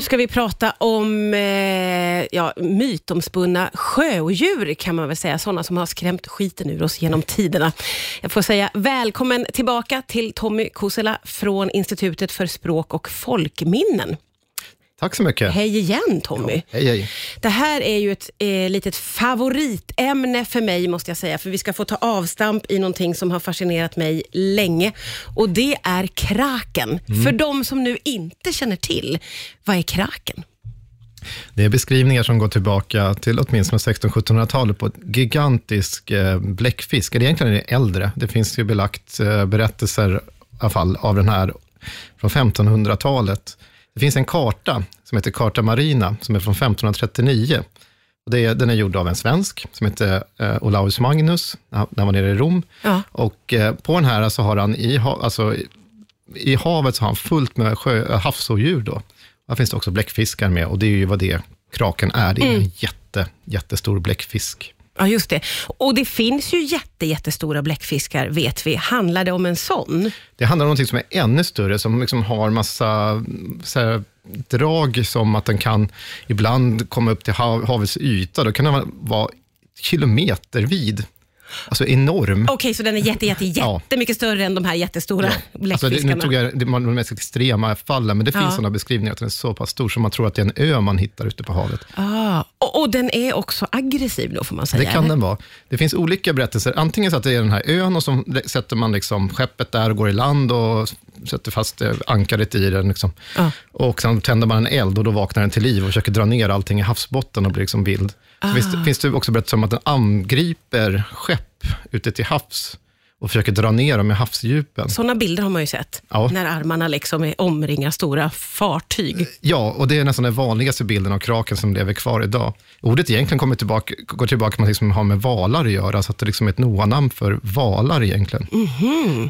ska vi prata om eh, ja, mytomspunna sjöodjur, kan man väl säga. Sådana som har skrämt skiten ur oss genom tiderna. Jag får säga välkommen tillbaka till Tommy Kosela från Institutet för språk och folkminnen. Tack så mycket. Hej igen Tommy. Ja, hej, hej. Det här är ju ett eh, litet favoritämne för mig, måste jag säga, för vi ska få ta avstamp i någonting som har fascinerat mig länge och det är kraken. Mm. För de som nu inte känner till, vad är kraken? Det är beskrivningar som går tillbaka till åtminstone 1600-1700-talet på gigantisk eh, bläckfisk. Eller egentligen är det äldre. Det finns ju belagt eh, berättelser fall, av den här från 1500-talet. Det finns en karta som heter Carta Marina, som är från 1539. Och det den är gjord av en svensk som heter eh, Olaus Magnus, när han var nere i Rom. Ja. Och eh, på den här så har han i, alltså, i, havet så har han fullt med sjö, äh, havsodjur. Då. Där finns det också bläckfiskar med och det är ju vad det kraken är. Det är en jätte, jättestor bläckfisk. Ja, just det. Och det finns ju jätte, jättestora bläckfiskar, vet vi. Handlar det om en sån? Det handlar om något som är ännu större, som liksom har massa så här, drag som att den kan ibland komma upp till hav, havets yta. Då kan den vara kilometer vid. Alltså enorm. Okej, så den är jätte, jätte, Ja. jättemycket större än de här jättestora Alltså det, bläckfiskarna. nu tog jag det var de mest extrema fallen, men det finns Ja. sådana beskrivningar att den är så pass stor som man tror att det är en ö man hittar ute på havet. ah, och, och den är också aggressiv då, får man säga? Det kan eller? den vara. Det finns olika berättelser. Antingen så att det är den här ön och så sätter man liksom skeppet där och går i land och sätter fast eh, ankaret i den. Liksom. Ja. Och sen tänder man en eld och då vaknar den till liv och försöker dra ner allting i havsbotten och blir liksom vild. Så finns, finns det också berättelser om att den angriper skepp ute till havs och försöker dra ner dem i havsdjupen. Sådana bilder har man ju sett, Ja. när armarna liksom är omringar stora fartyg. Ja, och det är nästan den vanligaste bilden av kraken som lever kvar idag. Ordet egentligen kommer tillbaka, går tillbaka till något som har med valar att göra, så att det liksom är ett Noa-namn för valar egentligen. Eh,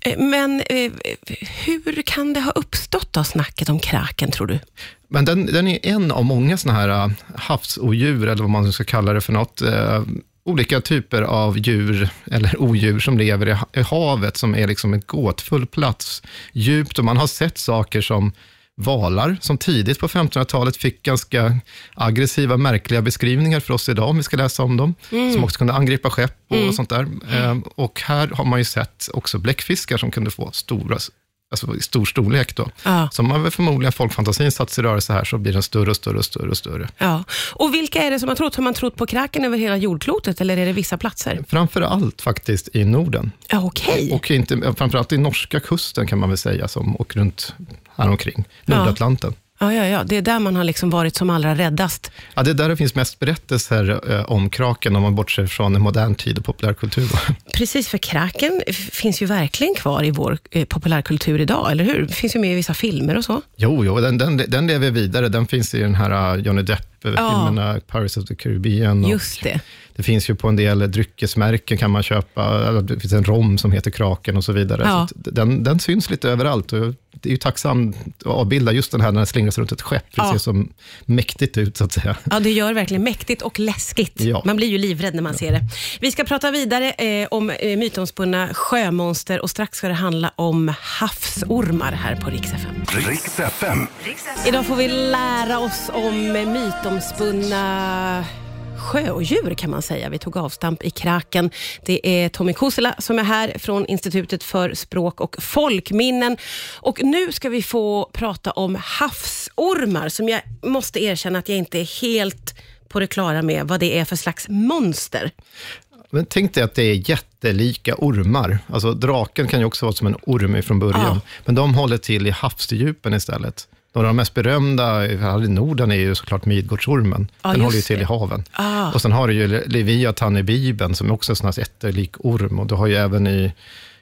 Eh, men eh, hur kan det ha uppstått då, snacket om kraken, tror du? Men den, den är en av många såna här eh, havsodjur, eller vad man ska kalla det för något. Eh, olika typer av djur, eller odjur, som lever i, i havet, som är liksom en gåtfull plats. Djupt, och man har sett saker som valar, som tidigt på 1500-talet fick ganska aggressiva, märkliga beskrivningar för oss idag, om vi ska läsa om dem, som också kunde angripa skepp och sånt där. Eh, och här har man ju sett också bläckfiskar som kunde få stora, alltså i stor storlek då. Ja. Som har förmodligen folkfantasin satt sig i rörelse här, så blir den större och större och större och större. Ja. Och vilka är det som har trott? Har man trott på kraken över hela jordklotet, eller är det vissa platser? Framför allt faktiskt i Norden. Ja, Okej. Och inte, framförallt i norska kusten kan man väl säga, som, och runt häromkring, Nordatlanten. Ja, ja, ja. Det är där man har liksom varit som allra räddast. Ja, det är där det finns mest berättelser eh, om kraken, om man bortser från modern tid och populärkultur. Precis, för kraken finns ju verkligen kvar i vår eh, populärkultur idag, eller hur? Finns ju med i vissa filmer och så. Jo, jo den, den, den lever vidare. Den finns i den här uh, Johnny Depp-filmerna, Pirates of the Caribbean. Just det. Det finns ju på en del dryckesmärken kan man köpa, det finns en rom som heter Kraken och så vidare. Ja. Så den, den syns lite överallt. Det är ju tacksamt att avbilda just den här när den slingrar sig runt ett skepp. Det Ja. ser så mäktigt ut så att säga. Ja, det gör verkligen mäktigt och läskigt. Ja. Man blir ju livrädd när man ser det. Vi ska prata vidare eh, om eh, mytomspunna sjömonster och strax ska det handla om havsormar här på Rix FM. Riks FM. Idag får vi lära oss om mytomspunna sjöodjur kan man säga. Vi tog avstamp i kraken. Det är Tommy Kosela som är här från Institutet för språk och folkminnen. Och nu ska vi få prata om havsormar som jag måste erkänna att jag inte är helt på det klara med vad det är för slags monster. Men tänk dig att det är jättelika ormar. Alltså draken kan ju också vara som en orm från början. Ja. Men de håller till i havsdjupen istället. Några av de mest berömda i Norden är ju såklart Midgårdsormen. Ja, Den håller ju till det. i haven. Ah. Och sen har du ju Le- Leviathan i Bibeln, som också är en sån här jättelik orm. Och du har ju även i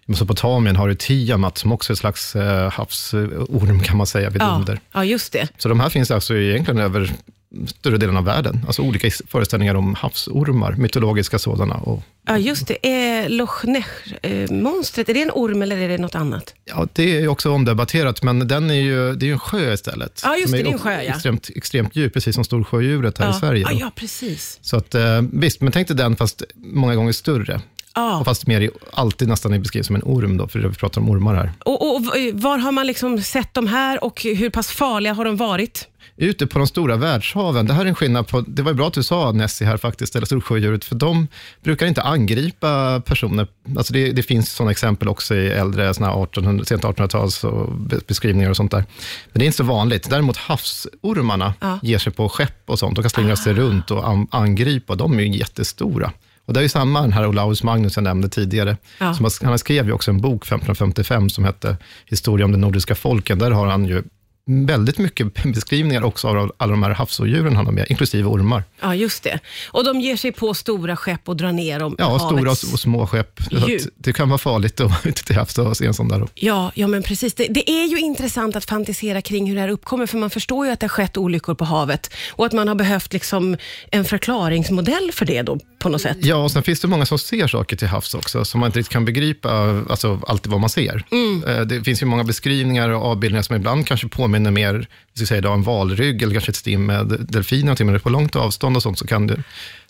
i Mesopotamien har du Tiamat, som också är en slags eh, havsorm, kan man säga, vid Ja, under. ja, just det. Så de här finns alltså egentligen över större delen av världen. Alltså olika föreställningar om havsormar, mytologiska sådana. Och, Ja, just det. Är Loch Ness-monstret, är det en orm eller är det något annat? ja, det är också omdebatterat, men den är ju, det är ju en sjö istället. Ja, just det, det är en sjö, ja. Extremt, extremt djup, precis som Storsjöodjuret här ja. i Sverige. Ja, ja, precis. Så att, eh, visst, men tänk dig den fast många gånger större. Och fast mer i, alltid nästan beskrivs som en orm, då, för vi pratar om ormar här. Och, och var har man liksom sett de här och hur pass farliga har de varit? Ute på de stora världshaven, det här är en skillnad på, det var ju bra att du sa Nessie här faktiskt, eller storsjödjuret, för de brukar inte angripa personer. Alltså det, det finns sådana exempel också i äldre såna här 1800, sent 1800-tals och be- beskrivningar och sånt där. Men det är inte så vanligt. Däremot havsormarna Ja. ger sig på skepp och sånt. De kan slingra sig runt och an, angripa. De är ju jättestora. Och det är ju samma den här Olaus Magnus jag nämnde tidigare. Ja. Som han skrev ju också en bok 1555 som hette Historia om de nordiska folken. Där har han ju väldigt mycket beskrivningar också av alla de här havsodjuren han har med, inklusive ormar. Ja, just det. Och de ger sig på stora skepp och drar ner dem Ja, stora och, små skepp. Det kan vara farligt att vara ute till havs och se en sån där. Ja, ja, men precis. Det, det är ju intressant att fantisera kring hur det här uppkommer, för man förstår ju att det har skett olyckor på havet och att man har behövt liksom en förklaringsmodell för det då, på något sätt. Ja, och sen finns det många som ser saker till havs också, som man inte riktigt kan begripa alltså, alltid vad man ser. Eh, Det finns ju många beskrivningar och avbildningar som ibland kanske påminner mer, vi ska säga en valrygg eller kanske ett stim med delfiner, men på långt avstånd och sånt så kan det,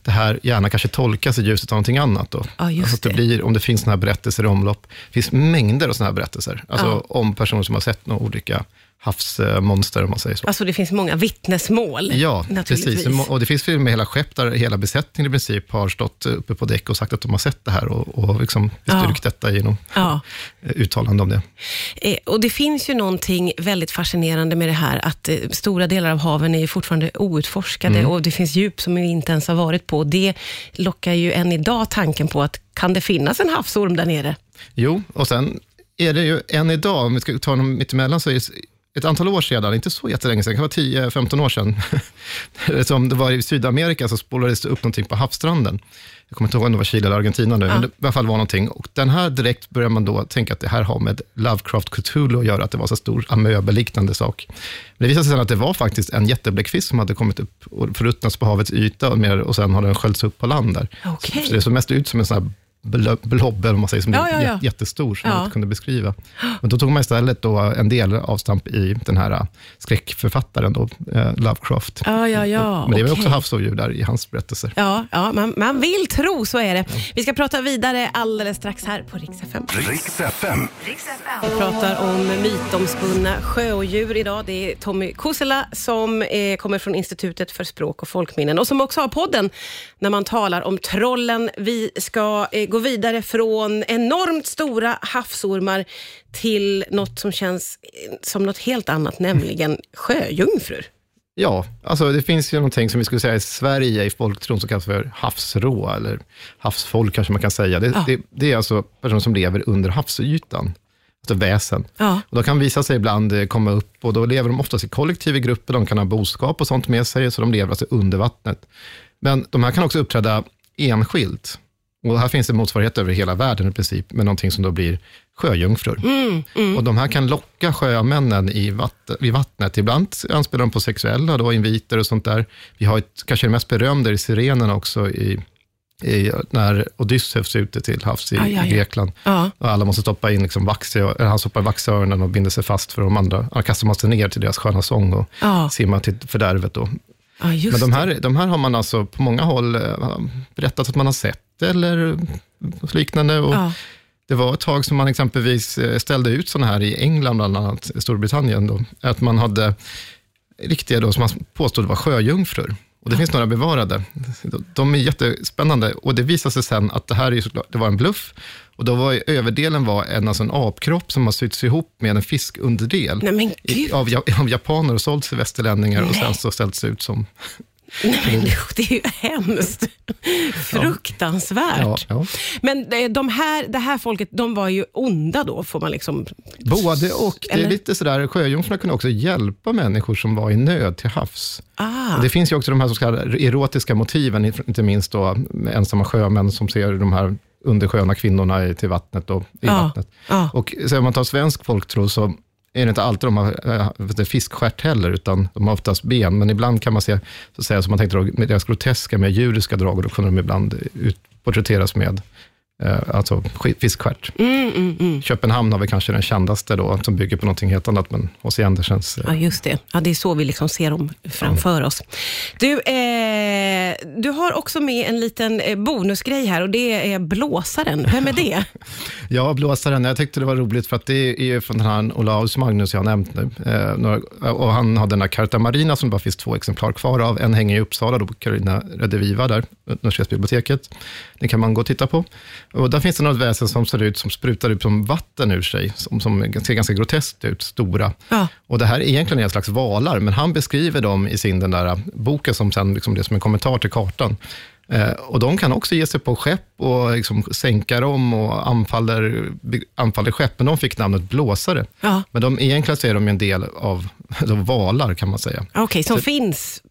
det här gärna kanske tolkas i ljuset av någonting annat. Då. Ja, alltså det det. blir, om det finns sådana här berättelser i omlopp, det finns mängder av sådana här berättelser, alltså Ja. om personer som har sett några olika havsmonster, om man säger så. Alltså det finns många vittnesmål, Ja, precis. Och det finns filmer med hela skepp där hela besättningen i princip har stått uppe på däck och sagt att de har sett det här och, och liksom bestyrkt detta genom Ja. uttalande om det. Eh, och Det finns ju någonting väldigt fascinerande med det här, att eh, stora delar av haven är fortfarande outforskade Mm. och det finns djup som vi inte ens har varit på. Det lockar ju än idag tanken på att kan det finnas en havsorm där nere? Jo, och sen är det ju än idag, om vi ska ta dem mittemellan, så är ett antal år sedan, inte så jättelänge sedan, kan vara 10-15 år sedan, som det var i Sydamerika, så spolades det upp någonting på havsstranden. Jag kommer inte ihåg om det var Chile eller Argentina nu, men det i alla fall var någonting. Och den här direkt börjar man då tänka att det här har med Lovecraft Cthulhu att göra, att det var så stor amöbeliknande sak. Men det visade sig sen att det var faktiskt en jättebläckfisk som hade kommit upp och förruttnats på havets yta och, mer, och sen har den sköljts upp på land där. Okej. Så det såg mest ut som en sån här blob, eller man säger, som Ja, är ja, ja. jät- jättestor, som man inte kunde beskriva. Men då tog man istället då en del avstamp i den här äh, skräckförfattaren då, eh, Lovecraft. Ja, ja, ja. Men det var okej. också havsodjur där i hans berättelser. Ja, ja man, man vill tro, så är det. Vi ska prata vidare alldeles strax här på Rix FM. Riks FM. Vi pratar om mytomspunna sjöodjur idag. Det är Tommy Kosela som eh, kommer från Institutet för språk och folkminnen och som också har podden när man talar om trollen. Vi ska eh, gå vidare från enormt stora havsormar till något som känns eh, som något helt annat, nämligen sjöjungfrur. Ja, alltså det finns ju någonting som vi skulle säga i Sverige i folktron som kallas för havsrå, eller havsfolk kanske man kan säga. Det, Ja. det, det är alltså personer som lever under havsytan, alltså väsen. Ja. Och de kan visa sig ibland eh, komma upp och då lever de oftast i kollektiv i grupper, de kan ha boskap och sånt med sig, så de lever alltså under vattnet. Men de här kan också uppträda enskilt. Och här finns det motsvarighet över hela världen i princip, med någonting som då blir sjöjungfrur. Och de här kan locka sjömännen i, vatt, i vattnet. Ibland anspelar de på sexuella då, inviter och sånt där. Vi har ett, kanske det mest berömda i Sirenen också, i, i, när Odysseus är ute till havs i, ja, ja. i Grekland. Ja. Och alla måste stoppa in liksom vax i, han stoppar vax i öronen och binder sig fast för de andra. Han kastar man sig ner till deras sköna sång och Ja. simmar till fördärvet. Då. Ja, Men de här, de här har man alltså på många håll eh, berättat att man har sett eller liknande. Och Ja. Det var ett tag som man exempelvis eh, ställde ut sådana här i England, bland annat Storbritannien, då, att man hade riktiga, då, som man påstod var sjöjungfrur. Och det finns några bevarade. De är jättespännande och det visade sig sen att det här är såklart, det var en bluff. Och då var överdelen var en, alltså en apkropp som har sytts ihop med en fiskunderdel. Nej I, av, av japaner och sålts till västerlänningar och sen så ställts ut som... Nej, men det, det är ju hemskt. Fruktansvärt. Ja, ja. Men eh, de här, det här folket, de var ju onda då, får man liksom... Både och. Det är lite sådär, sjöjungfrurna kunde också hjälpa människor som var i nöd till havs. Ah, Det finns ju också de här så kallade erotiska motiven, inte minst då ensamma sjömän som ser de här undersköna kvinnorna i- till vattnet och i Ja, vattnet. ja. Och så om man tar svensk folktro så är det inte alltid de har äh, fiskstjärt heller, utan de har oftast ben. Men ibland kan man se, så att säga, som man tänkte då, med deras groteska, mer djuriska drag, och då kunde de ibland ut, porträtteras med alltså sk- fiskstjärt. Mm, mm, mm. Köpenhamn har vi kanske den kändaste då, som bygger på någonting helt annat, men H.C. Andersens eh, Ja, just det. Ja, det är så vi liksom ser dem framför oss. Du, eh, du har också med en liten eh, bonusgrej här och det är blåsaren. Vem är det? Ja, blåsaren. Jag tyckte det var roligt för att det är ju från den här Olaus Magnus jag har nämnt nu. Eh, några, och han hade den här Carta Marina som det bara finns två exemplar kvar av. En hänger i Uppsala, då på Carolina Rediviva där, universitetsbiblioteket. Det kan man gå och titta på. Och där finns det något väsen som ser ut som sprutar ut som vatten ur sig, som, som ser ganska groteskt ut, stora. Ja. Och det här är egentligen en slags valar, men han beskriver dem i sin den där boken som sen liksom det som en kommentar till kartan. Eh, och de kan också ge sig på skepp och liksom sänka dem och anfaller, anfaller skepp, men de fick namnet blåsare. Ja. Men de, egentligen så är de en del av de valar, kan man säga. Okej, som finns.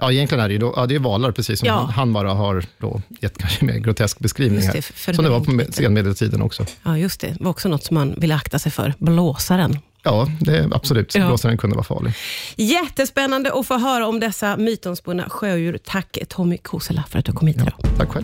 Ja, egentligen är det ju då, ja, det är valar, precis som Ja. han, han bara har då gett kanske mer grotesk beskrivning här. som det var på senmedeltiden också. Ja, just det. Det var också något som man ville akta sig för. Blåsaren. Ja, det är absolut. Ja. Blåsaren kunde vara farlig. Jättespännande att få höra om dessa mytomspunna sjödjur. Tack Tommy Kosela för att du kom hit idag. Tack själv.